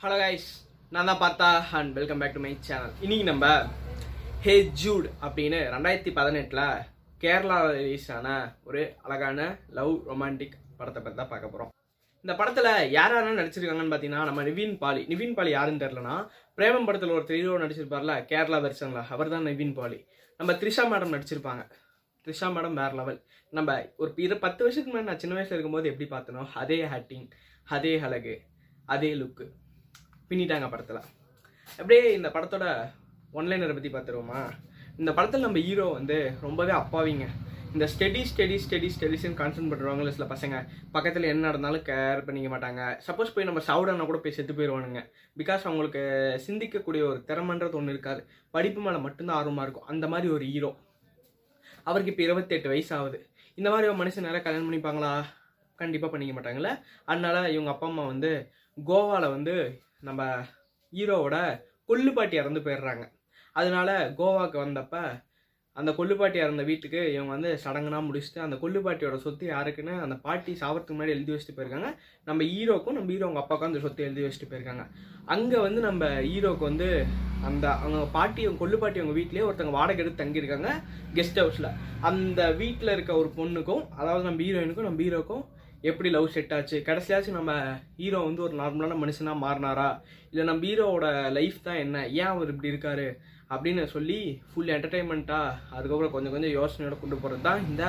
Hello guys நான் தான் Partha and welcome back to my channel இன்னைக்கு நம்ம ஹே ஜூட் அப்படின்னு ரெண்டாயிரத்தி பதினெட்டில் கேரளாவில் ரிலீஸ் ஆன ஒரு அழகான லவ் ரொமான்டிக் படத்தை பற்றி தான் பார்க்க போகிறோம் இந்த படத்தில் யார் யாரெல்லாம் நடிச்சிருக்காங்கன்னு பார்த்தீங்கன்னா நம்ம நிவின் பாலி. நிவின் பாலி யாருன்னு தெரிலனா பிரேமம் படத்தில் ஒரு ஹீரோ நடிச்சிருப்பார்ல கேரளா வெர்ஷனில் அவர் தான் நிவின் பாலி. நம்ம த்ரிஷா மேடம் நடிச்சிருப்பாங்க. த்ரிஷா மேடம் வேறு லெவல் நம்ம ஒரு இரு பத்து வருஷத்துக்கு முன்னாடி நான் சின்ன வயசில் இருக்கும்போது எப்படி பார்த்தனோ அதே ஆக்டிங் அதே அழகு அதே லுக்கு பின்னிட்டாங்க படத்தில். அப்படியே இந்த படத்தோட ஒன்லைனரை பற்றி பார்த்துருவோமா இந்த படத்தில் நம்ம ஹீரோ வந்து ரொம்பவே அப்பாவிங்க. இந்த ஸ்டெடி ஸ்டெடி ஸ்டெடி ஸ்டெடிஸ்ன்னு கான்சன்ட் பண்ணுறவங்கள சில பசங்க பக்கத்தில் என்ன நடந்தாலும் கேர் பண்ணிக்க மாட்டாங்க. சப்போஸ் போய் நம்ம சவுடனா கூட போய் செத்து போயிடுவானுங்க பிகாஸ் அவங்களுக்கு சிந்திக்கக்கூடிய ஒரு திறமன்றது ஒன்று இருக்காது. படிப்பு மேலே மட்டும்தான் ஆர்வமாக இருக்கும். அந்த மாதிரி ஒரு ஹீரோ அவருக்கு இப்போ இருபத்தெட்டு வயசு ஆகுது இந்த மாதிரி ஒரு மனுஷன் நேரம் கல்யாணம் பண்ணிப்பாங்களா? கண்டிப்பாக பண்ணிக்க மாட்டாங்கல்ல. அதனால இவங்க அப்பா அம்மா வந்து கோவாவில் வந்து நம்ம ஹீரோவோட கொல்லுப்பாட்டி இறந்து போயிடுறாங்க. அதனால கோவாக்கு வந்தப்ப அந்த கொல்லுப்பாட்டி இறந்த வீட்டுக்கு இவங்க வந்து சடங்குனா முடிச்சுட்டு அந்த கொல்லுப்பாட்டியோட சொத்து யாருக்குன்னு அந்த பாட்டி சாவறதுக்கு முன்னாடி எழுதி வச்சுட்டு போயிருக்காங்க. நம்ம ஹீரோக்கும் நம்ம ஹீரோ அவங்க அப்பாவுக்கும் அந்த சொத்து எழுதி வச்சுட்டு போயிருக்காங்க. அங்கே வந்து நம்ம ஹீரோக்கு வந்து அந்த அவங்க பாட்டி அவங்க கொல்லுப்பாட்டி அவங்க வீட்லேயே ஒருத்தங்க வாடகை எடுத்து தங்கியிருக்காங்க கெஸ்ட் ஹவுஸில் அந்த வீட்டில் இருக்க ஒரு பொண்ணுக்கும் அதாவது நம்ம ஹீரோயினுக்கும் நம்ம ஹீரோக்கும் எப்படி லவ் செட் ஆச்சு? கடைசியாச்சும் நம்ம ஹீரோ வந்து ஒரு நார்மலான மனுஷனாக மாறினாரா? இல்லை நம்ம ஹீரோவோட லைஃப் தான் என்ன? ஏன் அவர் இப்படி இருக்காரு? அப்படின்னு சொல்லி ஃபுல் என்டர்டைன்மெண்ட்டாக அதுக்கப்புறம் கொஞ்சம் கொஞ்சம் யோசனையோட கொண்டு போகிறது தான் இந்த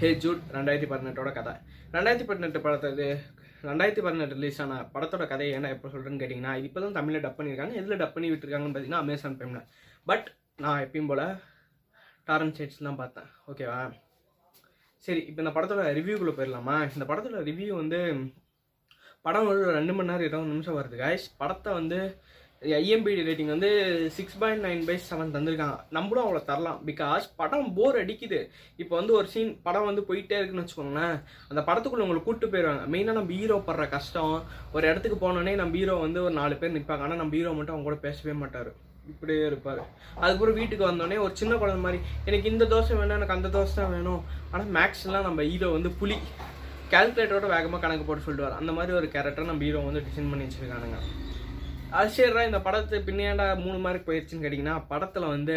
ஹே ஜூட் ரெண்டாயிரத்தி பதினெட்டோட கதை. ரெண்டாயிரத்தி பதினெட்டு படத்தது ரெண்டாயிரத்தி பதினெட்டு ரிலீஸ் ஆன படத்தோட கதையை என்ன எப்போ சொல்கிறேன்னு கேட்டிங்கன்னா இப்போ தான் தமிழில் டப் பண்ணியிருக்காங்க. எதில் டப் பண்ணி விட்டுருக்காங்கன்னு பார்த்தீங்கன்னா அமேசான் பிரைமில் பட் நான் எப்பயும் போல் டாரன் சைட்ஸ் தான் பார்த்தேன். ஓகேவா சரி இப்போ இந்த படத்தோட ரிவ்யூக்குள்ளே போயிடலாமா இந்த படத்தோட ரிவ்யூ வந்து படம் ஒரு ரெண்டு மணி நேரம் இருபது நிமிஷம் வருது காய்ஸ் படத்தை வந்து ஐஎம்பிடி ரேட்டிங் வந்து six point nine by seven தந்திருக்காங்க. நம்மளும் அவ்வளோ தரலாம். பிகாஸ் படம் போர் அடிக்குது. இப்போ வந்து ஒரு சீன் படம் வந்து போயிட்டே இருக்குன்னு வச்சுக்கோங்களேன். அந்த படத்துக்குள்ளே உங்களை கூட்டு போயிடுவாங்க மெயினாக நம்ம ஹீரோ படுற கஷ்டம். ஒரு இடத்துக்கு போனோடனே நம்ம ஹீரோ வந்து ஒரு நாலு பேர் நிற்பாங்க ஆனால் நம்ம ஹீரோ மட்டும் அவங்க கூட பேசவே மாட்டார். இப்படியே இருப்பார். அதுக்கப்புறம் வீட்டுக்கு வந்தோடனே ஒரு சின்ன குழந்தை மாதிரி எனக்கு இந்த தோசை வேணும் எனக்கு அந்த தோசை தான் வேணும். ஆனால் மேக்ஸ்லாம் நம்ம ஹீரோ வந்து புலி. கால்குலேட்டரோட வேகமாக கணக்கு போட்டு சொல்லிட்டு அந்த மாதிரி ஒரு கேரக்டர் நம்ம ஹீரோ வந்து டிசைன் பண்ணி வச்சிருக்கானுங்க. அது சரிடா இந்த படத்தை பின்னாடா மூணு மார்க் போயிடுச்சுன்னு கேட்டிங்கன்னா படத்தில் வந்து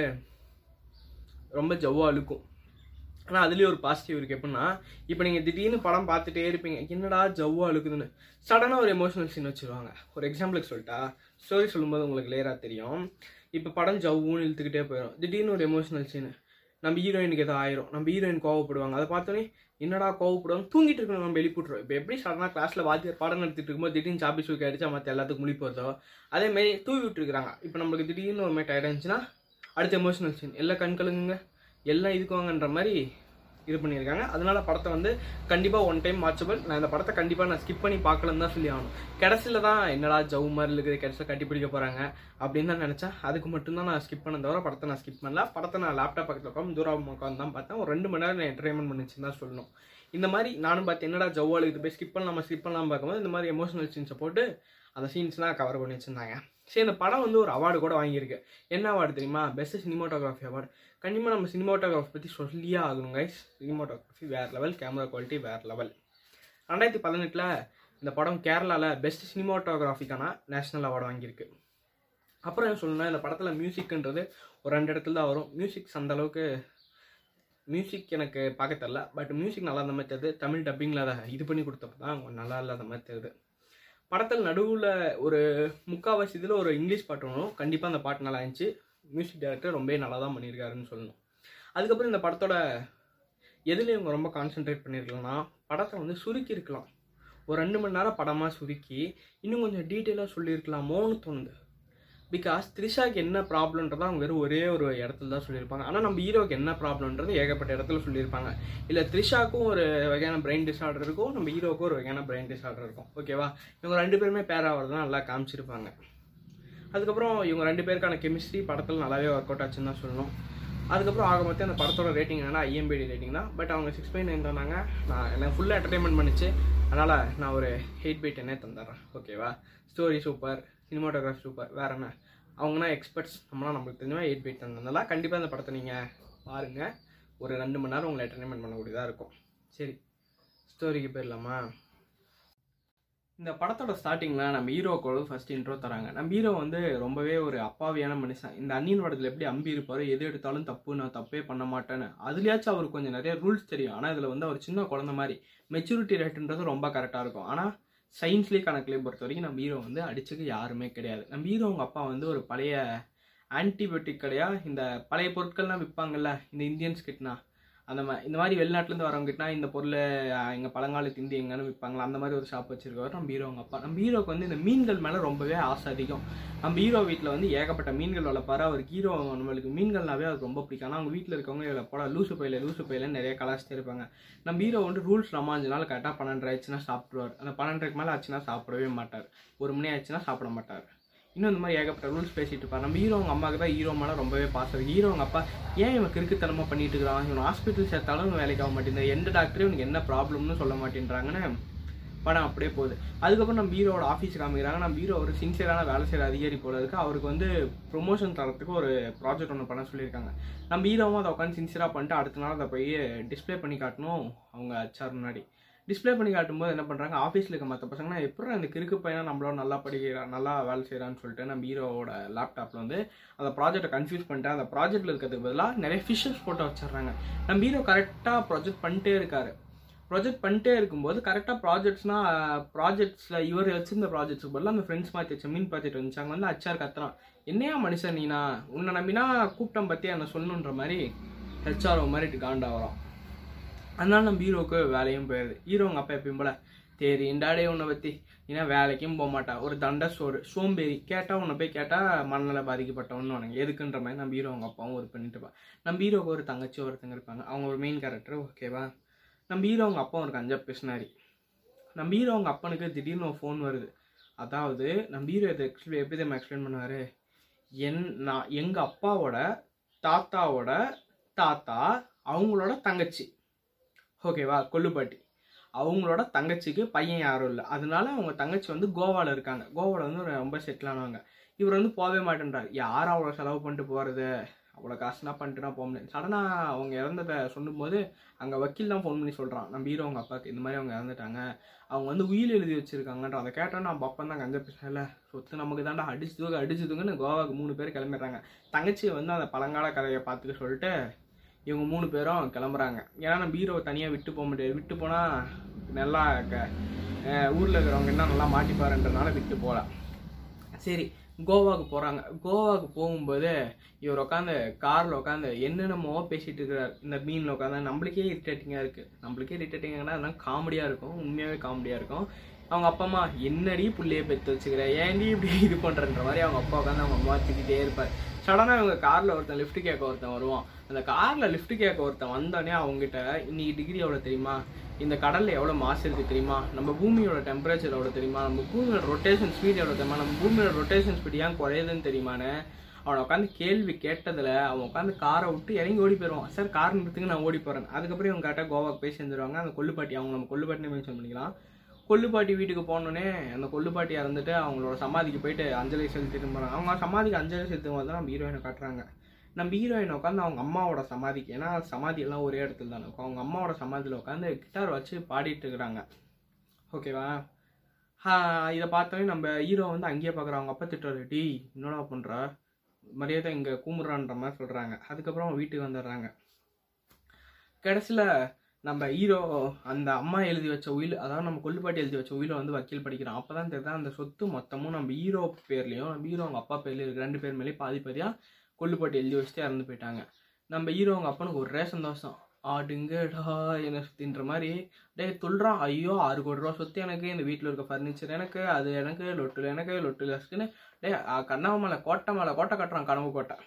ரொம்ப ஜவ்வாக இழுக்கும். ஆனால் அதுலேயும் ஒரு பாசிட்டிவ் இருக்குது எப்படின்னா இப்போ நீங்கள் திடீர்னு படம் பார்த்துட்டே இருப்பீங்க. என்னடா ஜவ்வாக அழுக்குதுன்னு சடனாக ஒரு எமோஷனல் சீன் வச்சுருவாங்க. ஒரு எக்ஸாம்பிளுக்கு சொல்லிட்டா ஸ்டோரி சொல்லும்போது உங்களுக்கு கிளியராக தெரியும். இப்போ படம் ஜவ்வுன்னு இழுத்துக்கிட்டே போயிடும் திடீர்னு ஒரு எமோஷனல் சீனு நம்ம ஹீரோயினுக்கு ஏதோ ஆயிரும். நம்ம ஹீரோயின் கோவப்படுவாங்க. அதை பார்த்தோன்னே என்னடா கோவப்படுவாங்க? தூங்கிட்டு இருக்கணும். நம்ம எழுப்பிட்டுருவோம் இப்போ எப்படி சடனாக கிளாஸில் வாத்தியார் பாடம் நடத்திட்டு இருக்கும்போது திடீர்னு சாப்பி சூக்கி அடிச்சா மற்ற எல்லாத்துக்கும் முழி போகிறதோ அதேமாரி தூவி விட்டுருக்காங்க இப்போ நம்மளுக்கு திடீர்னு ஒரு மாதிரி டயர்ட் இருந்துச்சுன்னா அடுத்த எமோஷனல் சீன் எல்லாம் கண் கலங்குங்க. எல்லாம் இதுக்குவாங்கன்ற மாதிரி இது பண்ணியிருக்காங்க. அதனால படத்தை வந்து கண்டிப்பாக ஒன் டைம் வாட்சபிள் நான் இந்த படத்தை கண்டிப்பாக நான் ஸ்கிப் பண்ணி பார்க்கலன்னு தான் சொல்லி ஆகணும். கடைசியில் தான் என்னடா ஜவு மாதிரி இருக்குது கடைசியில் கட்டி பிடிக்க போகிறாங்க அப்படின்னு தான் நினச்சேன். அதுக்கு மட்டும்தான் நான் ஸ்கிப் பண்ண தவிர படத்தை நான் ஸ்கிப் பண்ணல. படத்தை நான் லேப்டாப் பக்கத்தில் உட்காந்து தூரம் உட்காந்து தான் பார்த்தேன். ஒரு ரெண்டு மணி நேரம் நான் என்டர்டைன்மெண்ட் பண்ணிச்சுன்னு தான் சொல்லணும். இந்த மாதிரி நானும் பார்த்து என்னடா ஜவ்வால் இது போய் ஸ்கிப் பண்ணலாமா ஸ்கிப் பண்ணலாம் பார்க்கும்போது இந்த மாதிரி எமோஷனல் சீன்ஸை போட்டு அந்த சீன்ஸ்லாம் கவர் பண்ணி வச்சுருந்தாங்க. சரி இந்த படம் வந்து ஒரு அவார்டு கூட வாங்கியிருக்கு. என்ன அவார்டு தெரியுமா? பெஸ்ட் சினிமாட்டோகிராஃபி அவார்டு கண்டிப்பாக நம்ம சினிமாட்டோகிராஃபி பற்றி சொல்லியே ஆகணும் கைஸ் சினிமாட்டோகிராஃபி வேறு லெவல் கேமரா குவாலிட்டி வேறு லெவல் ரெண்டாயிரத்தி பதினெட்டில் இந்த படம் கேரளாவில் பெஸ்ட் சினிமாட்டோகிராஃபிக்கான நேஷனல் அவார்டு வாங்கியிருக்கு. அப்புறம் என்ன சொல்லணும்னா இந்த படத்தில் மியூசிக்ன்றது ஒரு ரெண்டு இடத்துல தான் வரும். மியூசிக்ஸ் அந்த அளவுக்கு மியூசிக் எனக்கு பார்க்க தெரில பட் மியூசிக் நல்லா இருந்த மாதிரி தெரியுது. தமிழ் டப்பிங்கில் அதை இது பண்ணி கொடுத்தப்ப தான் நல்லா இல்லாத மாதிரி தெரியுது. படத்தில் நடுவில் ஒரு முக்கால்வாசி இதில் ஒரு இங்கிலீஷ் பாட்டு வரும். கண்டிப்பாக அந்த பாட்டு நல்லா இருந்துச்சு. மியூசிக் டைரக்டர் ரொம்பவே நல்லா தான் பண்ணியிருக்காருன்னு சொல்லணும். அதுக்கப்புறம் இந்த படத்தோட எதில் இவங்க ரொம்ப கான்சென்ட்ரேட் பண்ணியிருக்கலாம்னா படத்தை வந்து சுருக்கி இருக்கலாம் ஒரு ரெண்டு மணி நேரம் படமாக சுருக்கி இன்னும் கொஞ்சம் டீட்டெயிலாக சொல்லியிருக்கலாமோன்னு தோணுது. பிகாஸ் த்ரிஷாக்கு என்ன ப்ராப்ளம்ன்றதை அவங்க வெறும் ஒரே ஒரு இடத்துல தான் சொல்லியிருப்பாங்க. ஆனால் நம்ம ஹீரோக்கு என்ன ப்ராப்ளம்ன்றது ஏகப்பட்ட இடத்துல சொல்லியிருப்பாங்க. இல்லை த்ரிஷாக்கும் ஒரு வகையான பிரெயின் டிஸார்டர் இருக்கும் நம்ம ஹீரோக்கும் ஒரு வகையான பிரெயின் டிஸார்டர் இருக்கும். ஓகேவா இவங்க ரெண்டு பேருமே பேர் தான் நல்லா காமிச்சிருப்பாங்க. அதுக்கப்புறம் இவங்க ரெண்டு பேருக்கான கெமிஸ்ட்ரி படத்தில் நல்லாவே ஒர்க் அவுட் ஆச்சுன்னு தான் சொல்லணும். அதுக்கப்புறம் ஆக மொத்தம் அந்த படத்தோட ரேட்டிங் என்னன்னா ஐஎம்பிடி ரேட்டிங் தான். பட் அவங்க சிக்ஸ் பாயிண்ட் நைன் தந்தாங்க நான் எனக்கு ஃபுல்லாக என்டர்டைன்மெண்ட் பண்ணிச்சு. அதனால் நான் ஒரு எயிட் பை டென்னே தந்துடுறேன். ஓகேவா ஸ்டோரி சூப்பர் சினிமாட்டோகிராஃபி சூப்பர் வேற என்ன? அவங்கன்னா எக்ஸ்பர்ட்ஸ் நம்மளாம் நம்மளுக்கு தெரிஞ்சவா எயிட் பை தந்ததுனால கண்டிப்பாக அந்த படத்தை நீங்கள் பாருங்கள் ஒரு ரெண்டு மணி நேரம் உங்களை என்டர்டைன்மெண்ட் பண்ணக்கூடியதாக இருக்கும். சரி. ஸ்டோரிக்கு போயிடலாமா? இந்த படத்தோட ஸ்டார்டிங்கில் நம்ம ஹீரோக்கோட ஃபஸ்ட் இன்ட்ரோ தராங்க. நம்ம ஹீரோ வந்து ரொம்பவே ஒரு அப்பாவியான மனுஷன். இந்த அந்நியன் படத்தில் எப்படி அம்பி இருப்பார் எது எடுத்தாலும் தப்பு நான் தப்பே பண்ண மாட்டேன்னு. அதுலயாச்சும் அவருக்கு கொஞ்சம் நிறைய ரூல்ஸ் தெரியும். ஆனால் இதில் வந்து அவர் சின்ன குழந்த மாதிரி மெச்சூரிட்டி ரேட்டுன்றது ரொம்ப கரெக்டாக இருக்கும். ஆனால் சயின்ஸ்லேயே கணக்குலேயே பொறுத்த வரைக்கும் நம்ம ஹீரோ வந்து அடிச்சுக்க யாருமே கிடையாது. நம்ம ஹீரோ அவங்க அப்பா வந்து ஒரு பழைய ஆன்டிபயோட்டிக் கடையாக இந்த பழைய பொருட்கள்லாம் விற்பாங்கல்ல இந்த இந்தியன்ஸ் கிட்டனா அந்த மாதிரி இந்த மாதிரி வெளிநாட்டிலேருந்து வரவங்ககிட்டனா இந்த பொருளை எங்கள் பழங்காலத்து இந்தி எங்கன்னு விற்பாங்களா அந்த மாதிரி ஒரு ஷாப் வச்சுருக்கவர் நம்ம ஹீரோ அவங்க அப்பா. நம்ம ஹீரோக்கு வந்து இந்த மீன்கள் மேலே ரொம்பவே ஆசை அதிகம். நம்ம ஹீரோ வீட்டில் வந்து ஏகப்பட்ட மீன்கள் வளர்ப்பாரு. அவருக்கு ஹீரோ நம்மளுக்கு மீன்கள்னாவே அவருக்கு ரொம்ப பிடிக்கும். ஆனால் அவங்க வீட்டில் இருக்கவங்க இதில் போட லூசு பையில லூசு பையில நிறைய கலாச்சிட்டே இருப்பாங்க நம்ம ஹீரோ வந்து ரூல்ஸ் நம்ம அஞ்சு நாள் கரெக்டாக பன்னெண்டு ஆயிடுச்சுன்னா சாப்பிடுவார் அந்த பன்னெண்டுக்கு மேலே ஆச்சுன்னா சாப்பிடவே மாட்டார். ஒரு மணி ஆச்சுன்னா சாப்பிட மாட்டார். இன்னும் இந்த மாதிரி ஏகப்பட்ட ரூல்ஸ் பேசிட்டு இருப்பார் நம்ம ஹீரோ அவங்க அம்மாவுக்கு தான் ஹீரோ மேலே ரொம்பவே பாசம். ஹீரோ அவங்க அப்பா ஏன் இவன் கிறுக்குத்தனமாக பண்ணிட்டு இருக்கிறான்? இவன் ஹாஸ்பிட்டல் சேர்த்தாலும் இவன் வேலைக்கு ஆக மாட்டேங்குது. எந்த டாக்டரும் இவனுக்கு என்ன ப்ராப்ளம்னு சொல்ல மாட்டேன்றாங்கன்னு படம் அப்படியே போகுது. அதுக்கப்புறம் நம்ம ஹீரோட ஆஃபீஸ் காமிக்கிறாங்க. நம்ம ஹீரோ ஒரு சின்சியரான வேலை செய்கிற அதிகாரி போல இருக்கு. அவருக்கு வந்து ப்ரொமோஷன் தரத்துக்கு ஒரு ப்ராஜெக்ட் ஒன்று பண்ண சொல்லியிருக்காங்க. நம்ம ஹீரோவும் அதை உட்காந்து சின்சியராக பண்ணிட்டு அடுத்த நாள் அதை போய் டிஸ்ப்ளே பண்ணி காட்டணும் அவங்க அச்சார் முன்னாடி. டிஸ்ப்ளே பண்ணி காட்டும்போது என்ன பண்ணுறாங்க ஆஃபீஸில் இருக்க மற்ற பசங்கன்னா எப்படி அந்த கிறுக்கு பையனா நம்மளோட நல்லா படிக்கிறான் நல்லா வேலை செய்கிறான்னு சொல்லிட்டு நம்ம ஹீரோவோட லேப்டாப்பில் வந்து அந்த ப்ராஜெக்ட்டை கன்ஃபியூஸ் பண்ணிட்டு அந்த ப்ராஜெக்ட்டில் இருக்கிறதுக்கு பதிலாக நிறைய ஃபிஷஸ் போட்டு வச்சிடுறாங்க. நம்ம ஹீரோ கரெக்டாக ப்ராஜெக்ட் பண்ணிட்டே இருக்காரு. ப்ராஜெக்ட் பண்ணிட்டே இருக்கும்போது கரெக்டாக ப்ராஜெக்ட்ஸ்னா ப்ராஜெக்ட்ஸில் இவர் வச்சிருந்த ப்ராஜெக்ட்ஸ் பதிலாக அந்த ஃப்ரெண்ட்ஸ் மாற்றி வச்ச மீன் பார்த்துட்டு அங்கே வந்து அச்சார் கத்துறான். என்னையா மனுஷன் நீனா? உன்னை நம்பினா கூப்பிட்டம் பற்றி என்ன சொல்லணுன்ற மாதிரி ஹெச்ஆர்ஓ மாதிரி காண்டா வரும் அதனால நம்ம ஹீரோவுக்கு வேலையும் போயிடுது ஹீரோங்க அப்பா எப்பயும் போல தேரி இண்டாடே உன்னை பற்றி ஏன்னா வேலைக்கும் போக மாட்டா. ஒரு தண்ட சோறு. சோம்பேறி. கேட்டால் உன்னை போய் கேட்டால் மண்ணில் பாதிக்கப்பட்டவன்னு உனக்கு எதுக்குன்ற மாதிரி நம்ம ஹீரோ அவங்க அப்பாவும் ஒரு பண்ணிட்டு இருப்பான் நம்ம ஹீரோக்கு ஒரு தங்கச்சி ஒருத்தங்க இருப்பாங்க. அவங்க ஒரு மெயின் கேரக்டர் ஓகேவா நம்ம ஹீரோ அவங்க அப்பா ஒரு கஞ்சா பிஸ்னாரி நம்ம ஹீரோ அவங்க அப்பனுக்கு திடீர்னு ஒரு ஃபோன் வருது. அதாவது நம்ம ஹீரோ இதை எக்ஸ்பிளை எப்படி நம்ம எக்ஸ்பிளைன் பண்ணுவார்? என் நான் எங்கள் அப்பாவோட தாத்தாவோட தாத்தா அவங்களோட தங்கச்சி. ஓகேவா? கொல்லுப்பாட்டி. அவங்களோட தங்கச்சிக்கு பையன் யாரும் இல்லை. அதனால அவங்க தங்கச்சி வந்து கோவாவில் இருக்காங்க. கோவாவில் வந்து ரொம்ப செட்டிலானவங்க இவர் வந்து போகவே மாட்டேன்றார். யார் அவ்வளோ செலவு பண்ணிட்டு போகிறது அவ்வளோ காசுனா பண்ணிட்டுனா போக முடியாது சடனாக அவங்க இறந்ததை சொல்லும்போது அங்கே வக்கீல் தான் ஃபோன் பண்ணி சொல்கிறான் நம்ம ஹீரோ அவங்க அப்பாவுக்கு இந்த மாதிரி அவங்க இறந்துட்டாங்க. அவங்க வந்து உயில் எழுதி வச்சுருக்காங்கன்ற அதை கேட்டோன்னா நம்ம அப்பா தான் கஞ்ச பேசினல சொத்து நமக்கு தாண்டா அடிச்சுதுங்க அடிச்சுதுங்கன்னு கோவாவுக்கு மூணு பேர் கிளம்பிடுறாங்க. தங்கச்சி வந்து அந்த பழங்கால கதையை பார்த்துக்க சொல்லிட்டு இவங்க மூணு பேரும் கிளம்புறாங்க. ஏன்னா நம்ம ஹீரோவை தனியாக விட்டு போக முடியாது. விட்டு போனால் நல்லா க ஊரில் இருக்கிறவங்க என்ன நல்லா மாட்டிப்பாருன்றனால விட்டு போகலாம் சரி கோவாவுக்கு போகிறாங்க கோவாவுக்கு போகும்போது இவர் உட்காந்து காரில் உட்காந்து என்னென்னமோ பேசிகிட்டு இருக்கிறார். இந்த மீனில் உட்காந்து நம்மளுக்கே இரிட்டேட்டிங்காக இருக்குது நம்மளுக்கே இரிட்டேட்டிங்கானா அதெல்லாம் காமெடியாக இருக்கும். உண்மையாகவே காமெடியாக இருக்கும். அவங்க அப்பா அம்மா என்னடி பிள்ளையை பெற்று வச்சுக்கிறேன் ஏன்டி இப்படி இது பண்ணுறன்ற மாதிரி அவங்க அப்பா உட்காந்து அவங்க அம்மா திட்டிகிட்டே இருப்பார். சடனாக இவங்க காரில் ஒருத்தன் லிஃப்ட் கேட்க ஒருத்தன் வருவான். அந்த காரில் லிஃப்ட் கேட்க ஒருத்தன் வந்தோடனே அவங்ககிட்ட இன்னைக்கு டிகிரி எவ்வளோ தெரியுமா? இந்த கடலில் எவ்வளோ மாசு இருக்குது தெரியுமா? நம்ம பூமியோட டெம்பரேச்சர் எவ்வளோ தெரியுமா? நம்ம பூமியோட ரொட்டேஷன் ஸ்பீட் எவ்வளோ தெரியுமா? நம்ம பூமியோட ரொட்டேஷன் ஸ்பீட் ஏன் குறையுதுன்னு தெரியுமான்னு? அவனை உட்காந்து கேள்வி கேட்டதில் அவன் உட்காந்து காரை விட்டு இறங்கி ஓடி போயிடுவான். சார் கார் நிறுத்துங்க நான் ஓடி போகிறேன் அதுக்கப்புறம் இவங்க கரெக்டாக கோவாக்கு போய் சேர்ந்துருவாங்க. அந்த கொல்லுப்பாட்டி அவங்க நம்ம கொல்லுப்பாட்டினே மென்ஷன் பண்ணிக்கலாம். கொல்லுப்பாட்டி வீட்டுக்கு போனோடனே அந்த கொல்லுப்பாட்டி இறந்துட்டு அவங்களோட சமாதிக்கு போயிட்டு அஞ்சலி செலுத்திட்டு போகிறாங்க அவங்க சமாதிக்கு அஞ்சலி செலுத்தும் போது தான் நம்ம ஹீரோயினை காட்டுறாங்க. நம்ம ஹீரோயின் உட்காந்து அவங்க அம்மாவோட சமாதிக்கு ஏன்னா சமாதி எல்லாம் ஒரே இடத்துல தான் இருக்கும். அவங்க அம்மாவோட சமாதியில் உட்காந்து கிட்டார் வச்சு பாடிட்டு இருக்கிறாங்க. ஓகேவா இதை பார்த்தோன்னே நம்ம ஹீரோ வந்து அங்கேயே பார்க்குற அவங்க அப்பா திட்டுறாரு டி என்னடா பண்ணுற மரியாதை இங்கே கூமுறான்ற மாதிரி சொல்கிறாங்க அதுக்கப்புறம் அவங்க வீட்டுக்கு வந்துடுறாங்க. கடைசியில் நம்ம ஹீரோ அந்த அம்மா எழுதி வச்ச உயில் அதாவது நம்ம கொல்லுப்பாட்டி எழுதி வச்ச உயில வந்து வக்கீல் படிக்கிறோம் அப்போ தான் தெரியுது? அந்த சொத்து மொத்தமும் நம்ம ஹீரோ பேர்லேயும் நம்ம ஹீரோ அவங்க அப்பா பேர்லேயும் இருக்கு ரெண்டு பேர் மேலேயும் பாதி பாதியாக கொல்லுப்பாட்டி எழுதி வச்சுட்டு இறந்து போயிட்டாங்க. நம்ம ஹீரோ அவங்க அப்பனுக்கு ஒரே சந்தோஷம். ஆடுங்கடா என்ன சுத்தின்ற மாதிரி. டே தொல்றான் ஐயோ ஆறு கோடி ரூபா சொத்து எனக்கு இந்த வீட்டில் இருக்க ஃபர்னிச்சர் எனக்கு அது எனக்கு லொட்டில் எனக்கு லொட்டில் டே கண்ணாமலை கோட்டை மேலே கோட்டை கட்டுறான் கனவு கோட்டை.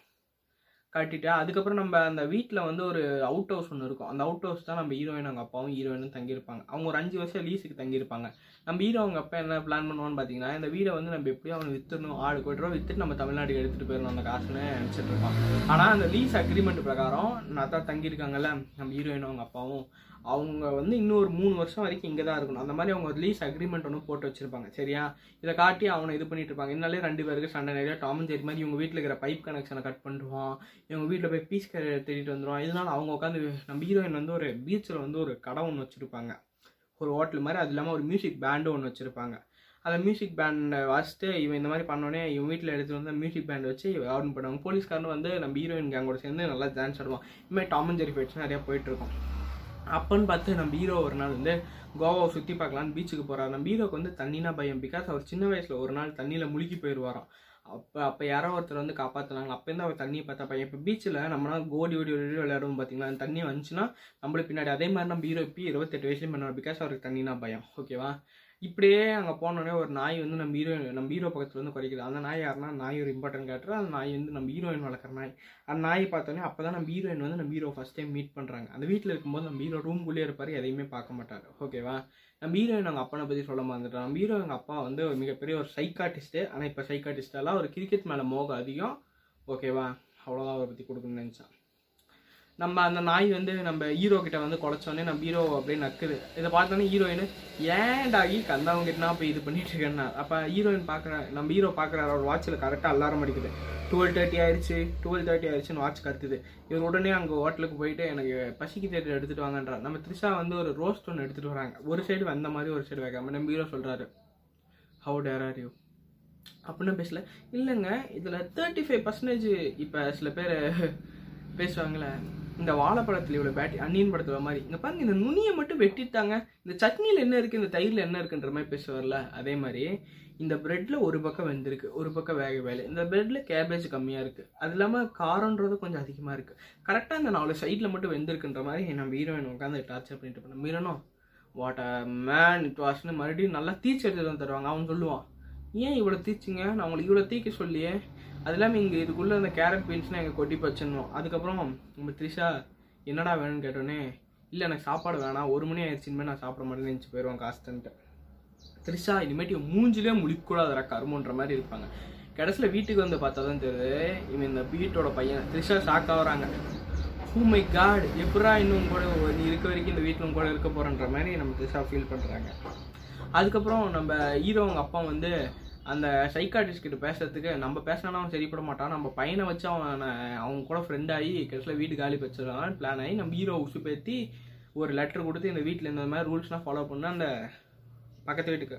கட்டிட்டு அதுக்கப்புறம் நம்ம அந்த வீட்டில் வந்து ஒரு அவுட் ஹவுஸ் ஒன்று இருக்கும். அந்த அவுட் ஹவுஸ் தான் நம்ம ஹீரோயின் அவங்க அப்பாவும் ஹீரோயினும் தங்கியிருப்பாங்க. அவங்க ஒரு அஞ்சு வருஷம் லீஸுக்கு தங்கியிருப்பாங்க. நம்ம ஹீரோ அவங்க அப்பா என்ன பிளான் பண்ணுவான்னு பார்த்தீங்கன்னா இந்த வீடை வந்து நம்ம எப்படியும் அவனை வித்துடணும். ஆடு கோடி ரூபா வித்துட்டு நம்ம தமிழ்நாட்டுக்கு எடுத்துகிட்டு போயிடணும். அந்த காசுன்னு நினச்சிட்டு இருப்பான். ஆனால் அந்த லீஸ் அக்ரிமெண்ட் பிரகாரம் நான் தான் தங்கியிருக்காங்கல்ல நம்ம ஹீரோயினும் அவங்க அப்பாவும் அவங்க வந்து இன்னொரு மூணு வருஷம் வரைக்கும் இங்கே தான் இருக்கணும். அந்த மாதிரி அவங்க ஒரு லீஸ் அக்ரிமெண்ட் ஒன்று போட்டு வச்சிருப்பாங்க சரியா? இதை காட்டி அவனை இது பண்ணிட்டு இருப்பாங்க. இதனாலே ரெண்டு பேருக்கு சண்டை நிறைய டாமன் ஜெரி மாதிரி இவங்க வீட்டில் இருக்கிற பைப் கனெக்ஷனை கட் பண்ணுவான் இவங்க வீட்டில் போய் பீஸ் தேடிட்டு வந்துடுவான் இதனால அவங்க உட்காந்து நம்ம ஹீரோயின் வந்து ஒரு பீச்சில் வந்து ஒரு கடை ஒன்று வச்சுருப்பாங்க. ஒரு ஹோட்டல் மாதிரி அது இல்லாமல் ஒரு மியூசிக் பேண்டும் ஒன்று வச்சுருப்பாங்க. அந்த மியூசிக் பேண்டை வாசிட்டு இவன் இந்த மாதிரி பண்ணோடனே இவன் வீட்டில் எடுத்துகிட்டு வந்து மியூசிக் பேண்ட் வச்சு ஆர்டர் பண்ணுவாங்க போலீஸ்காரன் வந்து நம்ம ஹீரோயின் கேங்கோட சேர்ந்து நல்லா டான்ஸ் ஆடுவான். இதுமாதிரி டாமன் ஜெரி ஃபைட்ஸ் நிறையா போயிட்டு இருக்கும். அப்பன்னு பார்த்து நம்ம ஹீரோ ஒரு நாள் வந்து கோவாவை சுற்றி பார்க்கலான்னு பீச்சுக்கு போகிறார் நம்ம ஹீரோக்கு வந்து தண்ணினா பயம். பிகாஸ் அவர் சின்ன வயசில் ஒரு நாள் தண்ணியில் முழுகி போயிடுவாராம் அப்போ அப்போ யாரோ ஒருத்தர் வந்து காப்பாற்றினாங்க அப்போருந்து அவர் தண்ணியை பார்த்தா பையன் இப்போ பீச்சில் நம்மனா கோடி ஓடி ஓடி விளையாடுவோம் பார்த்தீங்களா அந்த தண்ணி வந்துச்சுன்னா நம்மளுக்கு பின்னாடி அதே மாதிரி நம்ம ஹீரோ இப்போ இருபத்தெட்டு வயசுலேயும் பண்ணுவார். பிகாஸ் அவருக்கு தண்ணினா பயம். ஓகேவா இப்படியே அங்கே போனோடனே ஒரு நாய் வந்து நம்ம ஹீரோயின் நம்ம ஹீரோ பக்கத்தில் வந்து குறைக்குது. அந்த நாய் யாருன்னா நாய் ஒரு இம்பார்ட்டன்ட் கேரக்டர் அந்த நாய் வந்து நம்ம ஹீரோயின் வளர்க்குற நாய். அந்த நாய் பார்த்தோன்னே அப்போ தான் நம்ம ஹீரோயின் வந்து நம்ம ஹீரோ ஃபஸ்ட் டைம் மீட் பண்ணுறாங்க அந்த வீட்டில் இருக்கும்போது நம்ம ஹீரோ ரூம்குள்ளேயே இருப்பார் எதையுமே பார்க்க மாட்டார். ஓகேவா நம்ம ஹீரோயின் அவங்க அப்பனை பற்றி சொல்ல மறந்துட்டோம். நம்ம ஹீரோ எங்கள் அப்பா வந்து ஒரு மிகப்பெரிய ஒரு சைக்காட்டிஸ்ட்டு ஆனால் இப்போ சைக்காட்டிஸ்டெல்லாம் ஒரு கிரிக்கெட் மேலே மோகம் அதிகம். ஓகேவா அவ்வளோதான் அவரை பற்றி கொடுக்கணும்னு நினச்சான். நம்ம அந்த நாய் வந்து நம்ம ஹீரோ கிட்ட வந்து குலைச்சோடனே நம்ம ஹீரோ அப்படியே நக்குது. இதை பார்த்தோன்னே ஹீரோயின் ஏன்டாகி கந்தவங்க கிட்டனா போய் இது பண்ணிட்டு இருக்கேன்னா? அப்போ ஹீரோயின் பார்க்குற நம்ம ஹீரோ பார்க்குறாரு அவர் வாட்சில் கரெக்டாக அலாரம் அடிக்குது. டுவெல் தேர்ட்டி ஆயிடுச்சு டுவெல் தேர்ட்டி ஆயிடுச்சுன்னு வாட்ச் கத்துது. இவர் உடனே அங்கே ஹோட்டலுக்கு போயிட்டு எனக்கு பசிக்கு தேட்டர் எடுத்துட்டு வாங்கன்றார் நம்ம த்ரிஷா வந்து ஒரு ரோஸ்ட் ஒன்று எடுத்துட்டு வராங்க. ஒரு சைடு வந்த மாதிரி ஒரு சைடு வைக்காம நம்ம ஹீரோ சொல்கிறாரு ஹவு டேர் ஆர் யூ அப்படின்னு பேசல. இல்லைங்க இதில் தேர்ட்டி ஃபைவ் பர்சன்டேஜ் இப்போ சில பேர் பேசுவாங்களே இந்த வாழைப்பழத்தில் இவ்வளோ பேட்டி அன்னியன் படத்தில் மாதிரி. இங்கே பாருங்க இந்த நுனியை மட்டும் வெட்டிட்டாங்க. இந்த சட்னியில் என்ன இருக்குது இந்த தயிரில் என்ன இருக்குன்ற மாதிரி பேசுவார்ல அதே மாதிரி இந்த ப்ரெட்டில் ஒரு பக்கம் வெந்திருக்கு ஒரு பக்கம் வேக வேலை. இந்த ப்ரெட்டில் கேபேஜ் கம்மியாக இருக்குது அது இல்லாமல் காரன்றது கொஞ்சம் அதிகமாக இருக்குது கரெக்டாக இந்த நாலு சைடில் மட்டும் வெந்திருக்குன்ற மாதிரி நம்ம ஹீரோயின் உட்காந்து டார்ச்சர் பண்ணிட்டு பண்ண மீரனும் வாட் அ மேன் இட் வாஷ்னு மறுபடியும் நல்லா தீச்சு எடுத்து தான் தருவாங்க. அவன் சொல்லுவான் ஏன் இவ்வளோ தீச்சிங்க? நான் உங்களுக்கு இவ்வளோ தீக்க சொல்லியே. அது இல்லாமல் இங்கே இதுக்குள்ளே அந்த கேரட் பீன்ஸ்னால் எங்கள் கொட்டி வச்சிடணும் அதுக்கப்புறம் நம்ம த்ரிஷா என்னடா வேணும்னு கேட்டோன்னே இல்லை எனக்கு சாப்பாடு வேணாம். ஒரு மணி ஆயிடுச்சுன்னு நான் சாப்பிட மாட்டேன்னு நினச்சி போயிடுவாங்க காஸ்டன்ட்டு. த்ரிஷா இனிமேட்டு மூஞ்சிலே முழிக்கூடாது கருமன்ற மாதிரி இருப்பாங்க. கடைசியில் வீட்டுக்கு வந்து பார்த்தா தான் தெரியுது இவன் இந்த வீட்டோட பையன். த்ரிஷா ஷாக் ஆகுறாங்க ஹூ oh மை காட் எப்படா இன்னும் கூட நீ இருக்க வரைக்கும் இந்த வீட்டில் கூட இருக்க போகிறன்ற மாதிரி நம்ம த்ரிஷா ஃபீல் பண்ணுறாங்க அதுக்கப்புறம் நம்ம ஹீரோ அவங்க அப்பா வந்து அந்த சைக்காட்டிஸ்ட் கிட்ட பேசுறதுக்கு நம்ம பேசினாலும் அவன் சரிப்பட மாட்டான். நம்ம பையனை வச்சு அவன் அவங்க கூட ஃப்ரெண்ட் ஆகி கடைசியில் வீடு காலி வச்சிடலாம் பிளான் ஆகி நம்ம ஹீரோ பேத்தி ஒரு லெட்டர் கொடுத்து இந்த வீட்டில் இந்த மாதிரி ரூல்ஸ்லாம் ஃபாலோ பண்ண அந்த பக்கத்து வீட்டுக்கு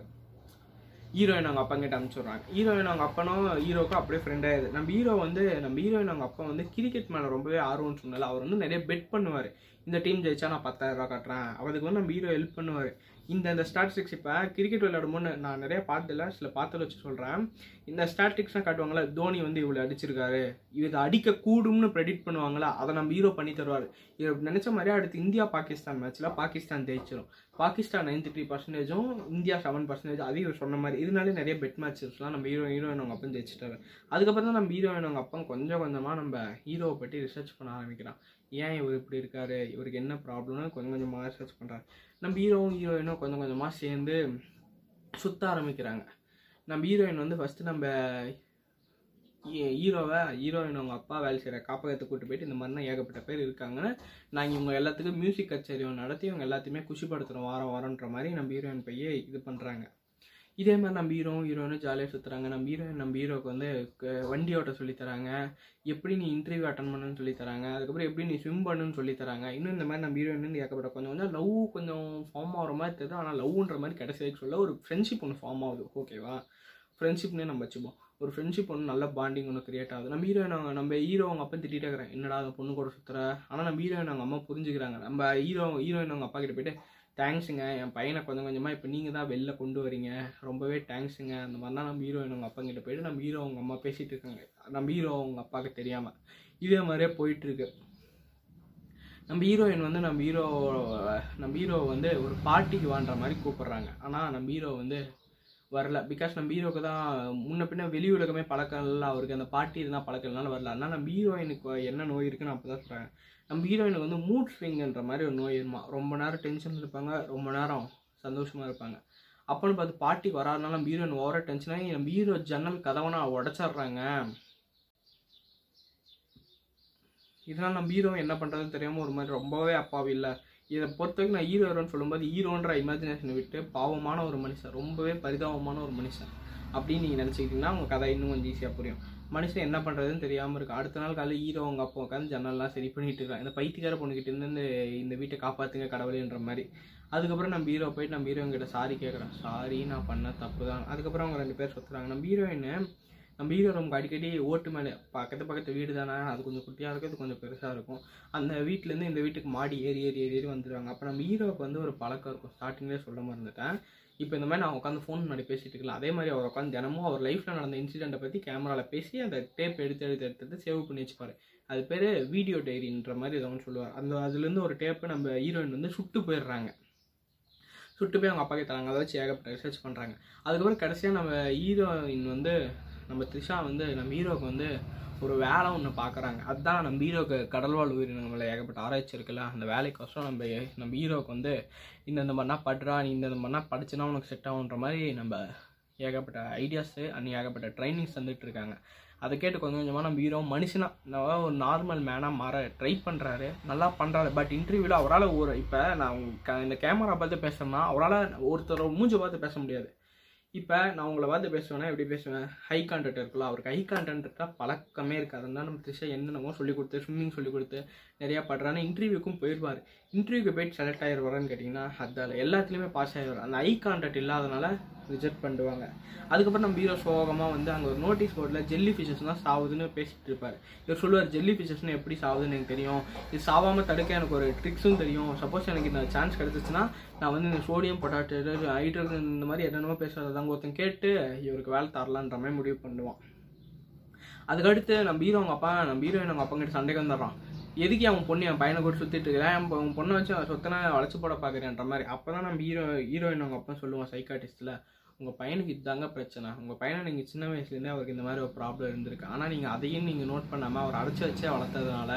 ஹீரோயின் அவங்க அப்பா கிட்ட அனுப்பிச்சுடுறாங்க. ஹீரோயின் அவங்க அப்பனும் ஹீரோக்கும் அப்படியே ஃப்ரெண்ட் ஆயிடுது. நம்ம ஹீரோ வந்து நம்ம ஹீரோயின் அவங்க அப்பா வந்து கிரிக்கெட் மேலே ரொம்பவே ஆர்வம்னு சொன்னால அவர் வந்து நிறைய பெட் பண்ணுவார். இந்த டீம் ஜெயிச்சா நான் பத்தாயிரம் ரூபா கட்டுறேன். அதுக்கு வந்து நம்ம ஹீரோ ஹெல்ப் பண்ணுவார். இந்த இந்த ஸ்டாட்டிஸ்டிக்ஸ் இப்போ கிரிக்கெட் விளையாடும்போது நான் நிறைய பார்த்ததில்ல சில பார்த்தல வச்சு சொல்கிறேன் இந்த ஸ்டாட்டிஸ்டிக்ஸ்லாம் காட்டுவாங்களா தோனி வந்து இவ்வளோ அடிச்சிருக்காரு. இது அடிக்க கூடும்னு ப்ரெடிக்ட் பண்ணுவாங்களா? அதை நம்ம ஹீரோ பண்ணி தருவார். இவர் நினச்ச மாதிரியே அடுத்து இந்தியா பாகிஸ்தான் மேட்ச்சில் பாகிஸ்தான் ஜெயிச்சிடும் பாகிஸ்தான் நைன்டி த்ரீ பர்சன்டேஜும் இந்தியா செவன் பர்சன்டேஜ் அதையும் இவர் சொன்ன மாதிரி. இதனாலே நிறைய பெட் மேட்சஸ்லாம் நம்ம ஹீரோ ஹீரோயின் அவங்க அப்பன் ஜெயிச்சிட்டாரு. அதுக்கப்புறம் தான் நம்ம ஹீரோயின் அவங்க அப்பன் கொஞ்சம் கொஞ்சமாக நம்ம ஹீரோவை பற்றி ரிசர்ச் பண்ண ஆரம்பிக்கிறான். ஏன் இவர் இப்படி இருக்காரு? இவருக்கு என்ன ப்ராப்ளம்னு கொஞ்சம் கொஞ்சமாக ரிசர்ச் பண்ணுறாரு நம்ம ஹீரோவும் ஹீரோயினும் கொஞ்சம் கொஞ்சமாக சேர்ந்து சுத்த ஆரம்பிக்கிறாங்க. நம்ம ஹீரோயின் வந்து ஃபஸ்ட்டு நம்ம ஹீரோவை ஹீரோயின் அவங்க அப்பா வேலை செய்கிற காப்பகத்தை கூட்டு போயிட்டு இந்த மாதிரிலாம் ஏகப்பட்ட பேர் இருக்காங்கன்னு நாங்கள் இவங்க எல்லாத்துக்கும் மியூசிக் கச்சேரி நடத்தி இவங்க எல்லாத்தையுமே குஷிப்படுத்துகிறோம் வாரம் வாரம்ன்ற மாதிரி நம்ம ஹீரோயின் பையே இது பண்ணுறாங்க இதே மாதிரி நம்ம ஹீரோவும் ஹீரோயினும் ஜாலியாக சுற்றுறாங்க நம்ம ஹீரோயின் நம்ம ஹீரோக்கு வந்து வண்டி ஓட்ட சொல்லித் தராங்க. எப்படி நீ இன்டர்வியூ அட்டன் பண்ணுன்னு சொல்லி தராங்க. அதுக்கப்புறம் எப்படி நீ ஸ்விம் பண்ணுன்னு சொல்லி தராங்க. இன்னும் இந்த மாதிரி நம்ம ஹீரோயின் வந்து கொஞ்சம் கொஞ்சம் லவ் கொஞ்சம் ஃபார்ம் ஆகிற மாதிரி தெரியுது. ஆனால் லவ்ன்ற மாதிரி கிடைச்சதுக்கு சொல்ல ஒரு ஃப்ரெண்ட்ஷிப் ஒன்று ஃபார்ம் ஆகுது. ஓகேவா ஃப்ரெண்ட்ஷிப்னே நம்ம வச்சுப்போம். ஒரு ஃப்ரெண்ட்ஷிப் ஒன்று நல்ல பாண்டிங் ஒன்று கிரியேட் ஆகுது. நம்ம ஹீரோயின் அவங்க நம்ம ஹீரோ அவங்க அப்பா திட்டிகிட்டே இருக்கிறேன் என்னடா அந்த பொண்ணு கூட சுற்றுற ஆனால் நம்ம ஹீரோயின் அவங்க அம்மா புரிஞ்சுக்கிறாங்க. நம்ம ஹீரோ ஹீரோயின் அவங்க அப்பா கிட்ட போயிட்டு தேங்க்ஸுங்க என் பையனை கொஞ்சம் கொஞ்சமாக இப்போ நீங்கள் தான் வெளில கொண்டு வரீங்க. ரொம்பவே தேங்க்ஸுங்க அந்த மாதிரிலாம் நம்ம ஹீரோயின் அவங்க அப்பா கிட்ட போயிட்டு நம்ம ஹீரோ அவங்க அம்மா பேசிகிட்டு இருக்காங்க. நம்ம ஹீரோ அவங்க அப்பாவுக்கு தெரியாமல் இதே மாதிரியே போயிட்டுருக்கு. நம்ம ஹீரோயின் வந்து நம்ம ஹீரோ நம்ம ஹீரோ வந்து ஒரு பார்ட்டிக்கு வான்ற மாதிரி கூப்பிட்றாங்க. ஆனால் நம்ம ஹீரோ வந்து வரல. பிகாஸ் நம்ம ஹீரோக்கு தான் முன்ன பின்ன வெளி உலகமே பழக்கம் இல்லை அவருக்கு அந்த பார்ட்டி இருந்தால் பழக்கம் இல்லைனால வரல. அதனால் நம்ம ஹீரோயினுக்கு என்ன நோய் இருக்குன்னு அப்போ தான் சொல்கிறாங்க நம்ம ஹீரோயினுக்கு வந்து மூட் ஸ்விங்குன்ற மாதிரி ஒரு நோய் இருமா ரொம்ப நேரம் டென்ஷன் இருப்பாங்க ரொம்ப நேரம் சந்தோஷமாக இருப்பாங்க. அப்போன்னு பார்த்து பாட்டி வராதனால நம்ம ஹீரோயின் ஓவராக டென்ஷனாகி நம்ம ஹீரோ ஜன்னல் கதவனா உடச்சிட்றாங்க. இதனால் நம்ம ஹீரோ என்ன பண்ணுறதுன்னு தெரியாமல் ஒரு மாதிரி ரொம்பவே அப்பாவி இல்லை. இதை பொறுத்த வரைக்கும் நான் ஹீரோ ஹீரோன்னு சொல்லும்போது ஹீரோன்ற இமேஜினேஷனை விட்டு பாவமான ஒரு மனுஷன் ரொம்பவே பரிதாபமான ஒரு மனுஷன் அப்படின்னு நீங்கள் நினச்சிக்கிட்டிங்கன்னா உங்கள் கதை இன்னும் கொஞ்சம் ஈஸியாக புரியும். மனுஷன் என்ன பண்ணுறதுன்னு தெரியாமல் இருக்கும் அடுத்த நாள் காலையில் ஹீரோ அவங்க அப்பா உட்காந்து ஜன்னல்லாம் சரி பண்ணிட்டு இருக்கான். இந்த பைத்தியக்கார பொண்ணுக்கிட்ட இருந்து இந்த வீட்டை காப்பாற்றுங்க கடவுளேன்ற மாதிரி. அதுக்கப்புறம் நம்ம ஹீரோ போயிட்டு நம்ம ஹீரோயின் கிட்ட சாரி கேட்குறான் சாரி நான் பண்ண தப்பு தான் அதுக்கப்புறம் அவங்க ரெண்டு பேர் சுற்றுறாங்க நம்ம ஹீரோயின் நம்ம ஹீரோ ரூமுக்கு அடிக்கடி ஓட்டு மேலே பக்கத்து பக்கத்து வீடு தானே அது கொஞ்சம் குட்டியாக இருக்கும் இது கொஞ்சம் பெருசாக இருக்கும். அந்த வீட்டிலேருந்து இந்த வீட்டுக்கு மாடி ஏறி ஏறி ஏறி ஏறி வந்துடுவாங்க அப்போ நம்ம ஹீரோவுக்கு வந்து ஒரு பழக்கம் இருக்கும். ஸ்டார்டிங்லேயே சொல்ல மறந்துட்டேன் இப்போ இந்த மாதிரி நான் உட்காந்து ஃபோன் முன்னாடி பேசிட்டு இருக்கலாம் அதே மாதிரி அவர் உட்காந்து தினமும் அவர் லைஃப்பில் நடந்த இன்சிடெண்ட்டை பற்றி கேமராவில் பேசி அந்த டேப் எடுத்து எடுத்து எடுத்து எடுத்து சேவ் பண்ணி வச்சுப்பாரு. அது பேர் வீடியோ டைரின்ற மாதிரி ஏதோ ஒன்று சொல்லுவார். அந்த அதுலேருந்து ஒரு டேப்பு நம்ம ஹீரோயின் வந்து சுட்டு போயிடுறாங்க. சுட்டு போய் அவங்க அப்பாக்கே தராங்க. அதை வச்சு ஏகப்பட்ட ரிசர்ச் பண்ணுறாங்க அதுக்கப்புறம் கடைசியாக நம்ம ஹீரோயின் வந்து நம்ம த்ரிஷா வந்து நம்ம ஹீரோவுக்கு வந்து ஒரு வேலை ஒன்று பார்க்குறாங்க அதுதான் நம்ம ஹீரோக்கு கடல்வாழ் உயிரினங்களில் ஏகப்பட்ட ஆராய்ச்சி இருக்குல்ல அந்த வேலைக்கோசரம் நம்ம நம்ம ஹீரோவுக்கு வந்து இந்தந்த மாதிரினா படுறா நீ இந்தந்த மாதிரினா படிச்சுனா உனக்கு செட் ஆகுன்ற மாதிரி நம்ம ஏகப்பட்ட ஐடியாஸு அண்ட் ஏகப்பட்ட ட்ரைனிங்ஸ் தந்துட்டு இருக்காங்க. அதை கேட்டு கொஞ்சம் கொஞ்சமாக நம்ம ஹீரோ மனுஷனாக நம்ம ஒரு நார்மல் மேனாக மாற ட்ரை பண்ணுறாரு நல்லா பண்ணுறாரு பட் இன்டர்வியூவில் அவரால் ஒரு இப்போ நான் க- இந்த கேமரா பார்த்து பேசுறேன்னா அவரால் ஒருத்தர் மூஞ்சி பார்த்து பேச முடியாது. இப்போ நான் உங்களை பார்த்து பேசுவேன்னா எப்படி பேசுவேன்? ஹை கான்டென்ட் இருக்குல்ல அவருக்கு ஹை கான்டென்ட் இருக்கா பழக்கமே இருக்காது. அதனால நம்ம திசை என்னென்னமோ சொல்லி கொடுத்து ஸ்விம்மிங் சொல்லி கொடுத்து நிறையா படுறாரு. இன்டர்வியூக்கும் போயிடுவார் இன்டர்வியூக்கு போயிட்டு செலக்ட் ஆகிடுவாரான்னு கேட்டிங்கன்னா அதால் எல்லாத்துலேயுமே பாஸ் ஆகிடுவார் அந்த ஐ கான்டாக்ட் இல்லாதனால ரிஜெக்ட் பண்ணிடுவாங்க. அதுக்கப்புறம் நம்ம ஹீரோ சோகமாக வந்து அங்கே ஒரு நோட்டீஸ் போர்டில் ஜெல்லி ஃபிஷஸ் தான் சாவுதுன்னு பேசிகிட்டு இருப்பார். இவர் சொல்லுவார் ஜெல்லி ஃபிஷஸ்னு எப்படி சாவுதுன்னு எனக்கு தெரியும். இது சாவாமல் தடுக்க எனக்கு ஒரு ட்ரிக்ஸும் தெரியும். சப்போஸ் எனக்கு இந்த சான்ஸ் கிடச்சிச்சுன்னா நான் வந்து இந்த சோடியம் பொட்டாட்டோ ஹைட்ரஜன் இந்த மாதிரி என்னென்னமோ பேசுறதாங்க ஒருத்தன் கேட்டு இவருக்கு வேலை தரலான்ற மாதிரி முடிவு பண்ணுவான். அதுக்கடுத்து நம்ம ஹீரோ அவங்க அப்பா நம்ம ஹீரோயின் அவங்க அப்பா கிட்ட சண்டைக்கு வந்துடுறான். எதுக்கு அவன் பொண்ணு என் பையனை கூட சுத்திட்டு இருக்கிறேன்? அவன் பொண்ணை வச்சு அவன் சொத்தனை வளைச்சு போட பார்க்குறேன்ற மாதிரி. அப்பதான் நம்ம ஹீரோ ஹீரோயின் அவங்க அப்பா சொல்லுவான் சைக்காட்டிஸ்ட்ல உங்க பையனுக்கு இதுதாங்க பிரச்சனை. உங்க பையனை நீங்க சின்ன வயசுலேருந்தே அவருக்கு இந்த மாதிரி ஒரு ப்ராப்ளம் இருந்திருக்கு. ஆனா நீங்க அதையும் நீங்க நோட் பண்ணாம அவர் அடைச்சு வச்சே வளர்த்ததுனால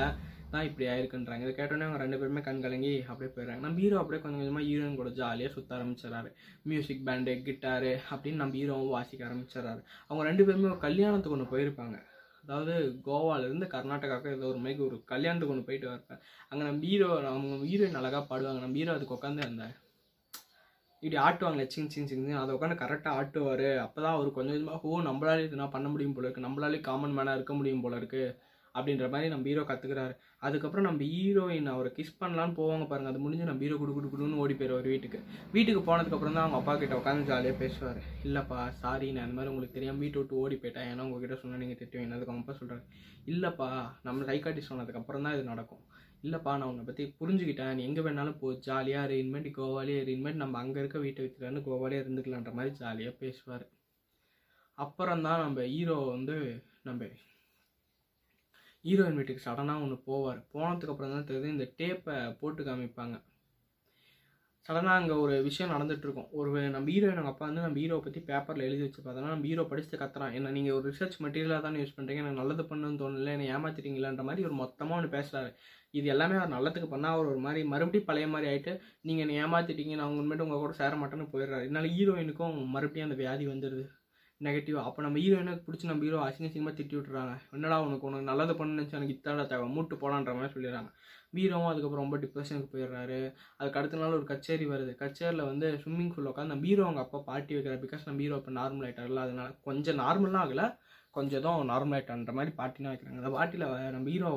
தான் இப்படி ஆயிருக்குன்றாங்க. இதை கேட்டோன்னே அவங்க ரெண்டு பேருமே கண் கலங்கி அப்படியே போயிடுறாங்க. நம்ம ஹீரோ அப்படியே கொஞ்சம் கொஞ்சமாக ஹீரோயின் கூட ஜாலியாக சுத்த ஆரம்பிச்சிடறாரு. மியூசிக் பேண்டு கிட்டாரு அப்படின்னு நம்ம ஹீரோவும் வாசிக்க ஆரம்பிச்சிடறாரு. அவங்க ரெண்டு பேருமே ஒரு கல்யாணத்துக்கு ஒன்று போயிருப்பாங்க. அதாவது கோவாலேருந்து கர்நாடகாவுக்கு ஏதோ ஒரு மாதிரி ஒரு கல்யாணத்துக்கு ஒன்று போயிட்டு வரப்பேன் அங்கே நம்ம ஹீரோ அவங்க ஹீரோயின் அழகாக பாடுவாங்க. நம்ம ஹீரோ அதுக்கு உட்காந்து அந்த இப்படி ஆட்டுவாங்களே சிங் சிங் சிங் அதை உட்காந்து கரெக்டாக ஆட்டுவார். அப்போ தான் அவர் கொஞ்சம் கொஞ்சமாக ஓ நம்மளாலே இது பண்ண முடியும் போல இருக்குது நம்மளாலே காமன் மேனாக இருக்க முடியும் போல இருக்குது அப்படின்ற மாதிரி நம்ம ஹீரோ கற்றுக்கிறாரு அதுக்கப்புறம் நம்ம ஹீரோயின் அவரை கிஸ் பண்ணலான்னு போவாங்க பாருங்க. அது முடிஞ்சு நம்ம ஹீரோ குடு குடு குடுன்னு ஓடி போயிடுவார் வீட்டுக்கு. வீட்டுக்கு போனதுக்கப்புறம் தான் அவங்க அப்பா கிட்ட உட்காந்து ஜாலியாக பேசுவார். இல்லைப்பா சாரி நான் இந்த மாதிரி உங்களுக்கு தெரியாமல் வீட்டை விட்டு ஓடி போயிட்டேன். ஏன்னா உங்ககிட்ட சொன்னால் நீங்கள் திட்டுவீங்க. அதுக்கு அவங்க அப்பா சொல்கிறாரு இல்லைப்பா நம்ம சைக்காட்டிஸ்ட் சொன்னதுக்கப்புறம் தான் இது நடக்கும். இல்லைப்பா நான் உன்னை பற்றி புரிஞ்சுக்கிட்டேன். நீ எங்கே வேணாலும் போ. ஜாலியாக இரு இனிமேட்டு கோவாலே இரு இனிமேட்டு நம்ம அங்கே இருக்க வீட்டை விற்றுலான்னு கோவாலே இருந்துக்கலான்ற மாதிரி ஜாலியாக பேசுவார். அப்புறம் தான் நம்ம ஹீரோ வந்து நம்ம ஹீரோயின் வீட்டுக்கு சடனாக ஒன்று போவார். போனதுக்கு அப்புறம் தான் தெரியுது இந்த டேப்பை போட்டு காமிப்பாங்க. சடனாக அங்கே ஒரு விஷயம் நடந்துட்டு ஒரு நம்ம ஹீரோயின் அவங்க அப்பா வந்து நம்ம ஹீரோவை பற்றி பேப்பரில் எழுதி வச்சு பார்த்தோன்னா நம்ம ஹீரோ படித்து கத்துறான். என்ன நீங்கள் ஒரு ரிசர்ச் மெட்டீரியலாக தானே யூஸ் பண்ணுறீங்க எனக்கு நல்லது பண்ணுன்னு தோணல என்னை ஏமாத்திட்டீங்களான்ற மாதிரி ஒரு மொத்தமாக ஒன்று பேசுகிறாரு இது எல்லாமே அவர் நல்லதுக்கு பண்ணால் அவர் ஒரு மாதிரி மறுபடியும் பழைய மாதிரி ஆகிட்டு நீங்கள் என்னை ஏமாத்திட்டீங்க நான் உங்கள்மேட்டு உங்கள் கூட சேர மாட்டேன்னு போயிடுறாரு. இதனால் ஹீரோயினுக்கும் மறுபடியும் அந்த வியாதி வந்துடுது நெகட்டிவ் அப்போ நம்ம ஹீரோயினுக்கு பிடிச்சி நம்ம ஹீரோ அசிங்க அசிங்கமாக திட்டி விட்டுறாங்க. என்னடா உனக்கு உனக்கு நல்லது பண்ணு நினச்சி எனக்கு இத்தாடா தேவை. மூட்டு போடான்ற மாதிரி சொல்லிடுறாங்க. ஹீரோவும் அதுக்கப்புறம் ரொம்ப டிப்ரெஷனுக்கு போயிடுறாரு. அதுக்கு அடுத்த நாள் ஒரு கச்சேரி வருது. கச்சேரியில் வந்து ஸ்விம்மிங் பூல் உட்காந்து நம்ம ஹீரோ அவங்க அப்பா பாட்டி வைக்கிறார் பிகாஸ் நம்ம ஹீரோ இப்போ நார்மல் ஆகிட்டார்ல அதனால கொஞ்சம் நார்மலாக ஆகலை. கொஞ்சம் தான் நார்மல் ஆகிட்டான்ற மாதிரி பாட்டினா வைக்கிறாங்க. அந்த பாட்டியில் நம்ம ஹீரோ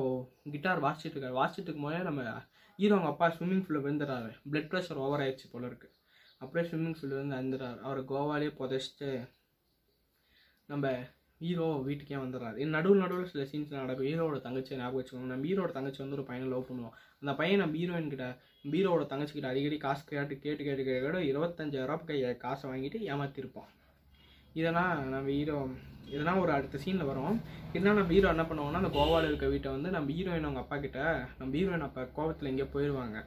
கிட்டார் வாசிச்சுட்டு இருக்காரு. வாசிச்சுட்டு இருக்கும் போதே நம்ம ஹீரோ அவங்க அப்பா ஸ்விம்மிங் ஃபூலில் விழுந்துறாரு பிளட் ப்ரெஷர் ஓவர் ஆயிடுச்சு போல இருக்கு. அப்படியே ஸ்விம்மிங் பூலில் வந்து அழுந்துறாரு அவர் கோவாலே புதைச்சிட்டு நம்ம ஹீரோ வீட்டுக்கே வந்துடுறாரு. நடுவில் நடுவில் சில சீன்ஸ் நடக்கும். ஹீரோட தங்கச்சி ஞாபகம் வச்சுக்கோங்க. நம்ம ஹீரோட தங்கச்சி வந்து ஒரு பையனை லவ் பண்ணுவோம் அந்த பையன் நம்ம ஹீரோயின் கிட்ட ஹீரோட தங்கச்சி கிட்ட அடிக்கடி காசு கேட்டு கேட்டு கேட்டு கேட்டு இருபத்தஞ்சாயிரம் கை காசை வாங்கிட்டு ஏமாத்திருப்போம் இதெல்லாம் நம்ம ஹீரோ இதெல்லாம் ஒரு அடுத்த சீனில் வரும். இதனால் நம்ம ஹீரோ என்ன பண்ணுவோம்னா அந்த கோவாவில் இருக்க வீட்டை வந்து நம்ம ஹீரோயின் அவங்க அப்பா கிட்ட நம்ம ஹீரோயின் அப்பா கோவத்தில் எங்கேயோ போயிடுவாங்க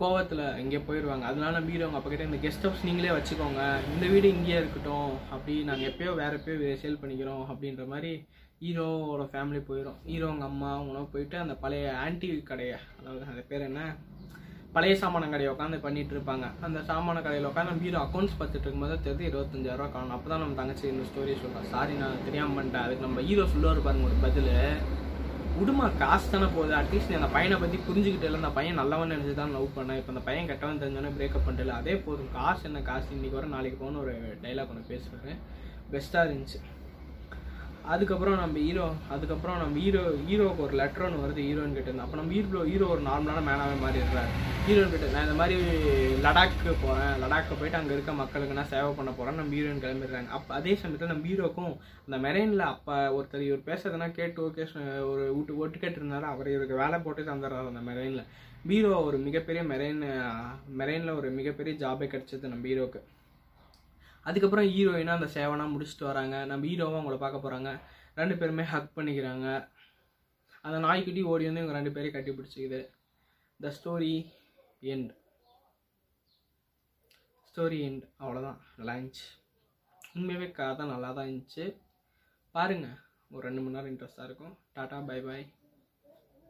கோவத்தில் இங்கே போயிடுவாங்க. அதனால மீறவங்க ஹீரோ அவங்க இந்த கெஸ்ட் ஹவுஸ் நீங்களே வச்சுக்கோங்க. இந்த வீடு இங்கேயே இருக்கட்டும். அப்படி நாங்கள் எப்பயோ வேற எப்பயோ சேல் பண்ணிக்கிறோம் அப்படின்ற மாதிரி ஹீரோவோட ஃபேமிலி போயிடும் ஹீரோ அவங்க அம்மா அவங்களாம் போயிட்டு அந்த பழைய ஆன்டி கடையை அதாவது அந்த பேர் என்ன? பழைய சாமான கடையை உட்காந்து பண்ணிட்டு இருப்பாங்க. அந்த சாமான கடையில் உட்காந்து நம்ம ஹீரோ அக்கௌண்ட்ஸ் பார்த்துட்டு இருக்கும்போது தெரிஞ்சு இருபத்தஞ்சாயிரரூவா காணும். அப்போ தான் நம்ம தங்கச்சி இந்த ஸ்டோரி சொல்கிறோம் சாரி நான் தெரியாமல் பண்ணிட்டேன். அதுக்கு நம்ம ஹீரோ சொல்லுவார் பாருங்க ஒரு பதில். விடுமா காசு தானே போகுது. அட்லீஸ்ட் நீ அந்த பையனை பற்றி புரிஞ்சுக்கிட்டே அந்த பையன் நல்லவன் நினச்சி தான் லவ் பண்ணேன் இப்போ அந்த பையன் கெட்டவன் தெரிஞ்சோன்னே பிரேக்கப் பண்ணிட்டல அதே போதும். காசு என்ன காசு? இன்னைக்கு வர நாளைக்கு போகணும்னு ஒரு டைலாக் ஒன்று பேசுகிறேன் பெஸ்ட்டாக இருந்துச்சு. அதுக்கப்புறம் நம்ம ஹீரோ அதுக்கப்புறம் நம்ம ஹீரோ ஹீரோவுக்கு ஒரு லெட்டர் ஒன்று வருது ஹீரோயின் கிட்ட அப்போ நம்ம ஹீரோ ஹீரோ ஒரு நார்மலான மேனாவே மாறிடுறாரு. ஹீரோயின் கிட்ட நான் இந்த மாதிரி லடாக்கு போகிறேன் லடாக்கு போயிட்டு அங்கே இருக்க மக்களுக்கு நான் சேவை பண்ண போகிறேன் நம்ம ஹீரோயின் கிளம்பிடுறாங்க. அப்போ அதே சமயத்தில் நம்ம ஹீரோக்கும் அந்த மெரெயினில் அப்போ ஒருத்தர் இவர் பேசுறதுனா கேட்டு ஓகே ஒரு விட்டு ஒட்டு கேட்டுருந்தாரு அவர் இவருக்கு வேலை போட்டு தந்துடுறாரு அந்த மெரெயினில் ஹீரோ ஒரு மிகப்பெரிய மெரெயின் மெரெயினில் ஒரு மிகப்பெரிய ஜாபே கிடச்சிது நம்ம ஹீரோக்கு அதுக்கப்புறம் ஹீரோயினாக அந்த சேவனாக முடிச்சுட்டு வராங்க. நம்ம ஹீரோவும் அவங்கள பார்க்க போகிறாங்க ரெண்டு பேருமே ஹக் பண்ணிக்கிறாங்க. அந்த நாய்க்குட்டி ஓடி வந்து இவங்க ரெண்டு பேரையும் கட்டி பிடிச்சிக்குது. The story end story end அவ்வளோதான் நல்லா இருந்துச்சு. உண்மையாகவே கதை நல்லா தான் இருந்துச்சு. பாருங்கள் ஒரு ரெண்டு மணி நேரம் இன்ட்ரெஸ்ட்டாக இருக்கும். Tata bye bye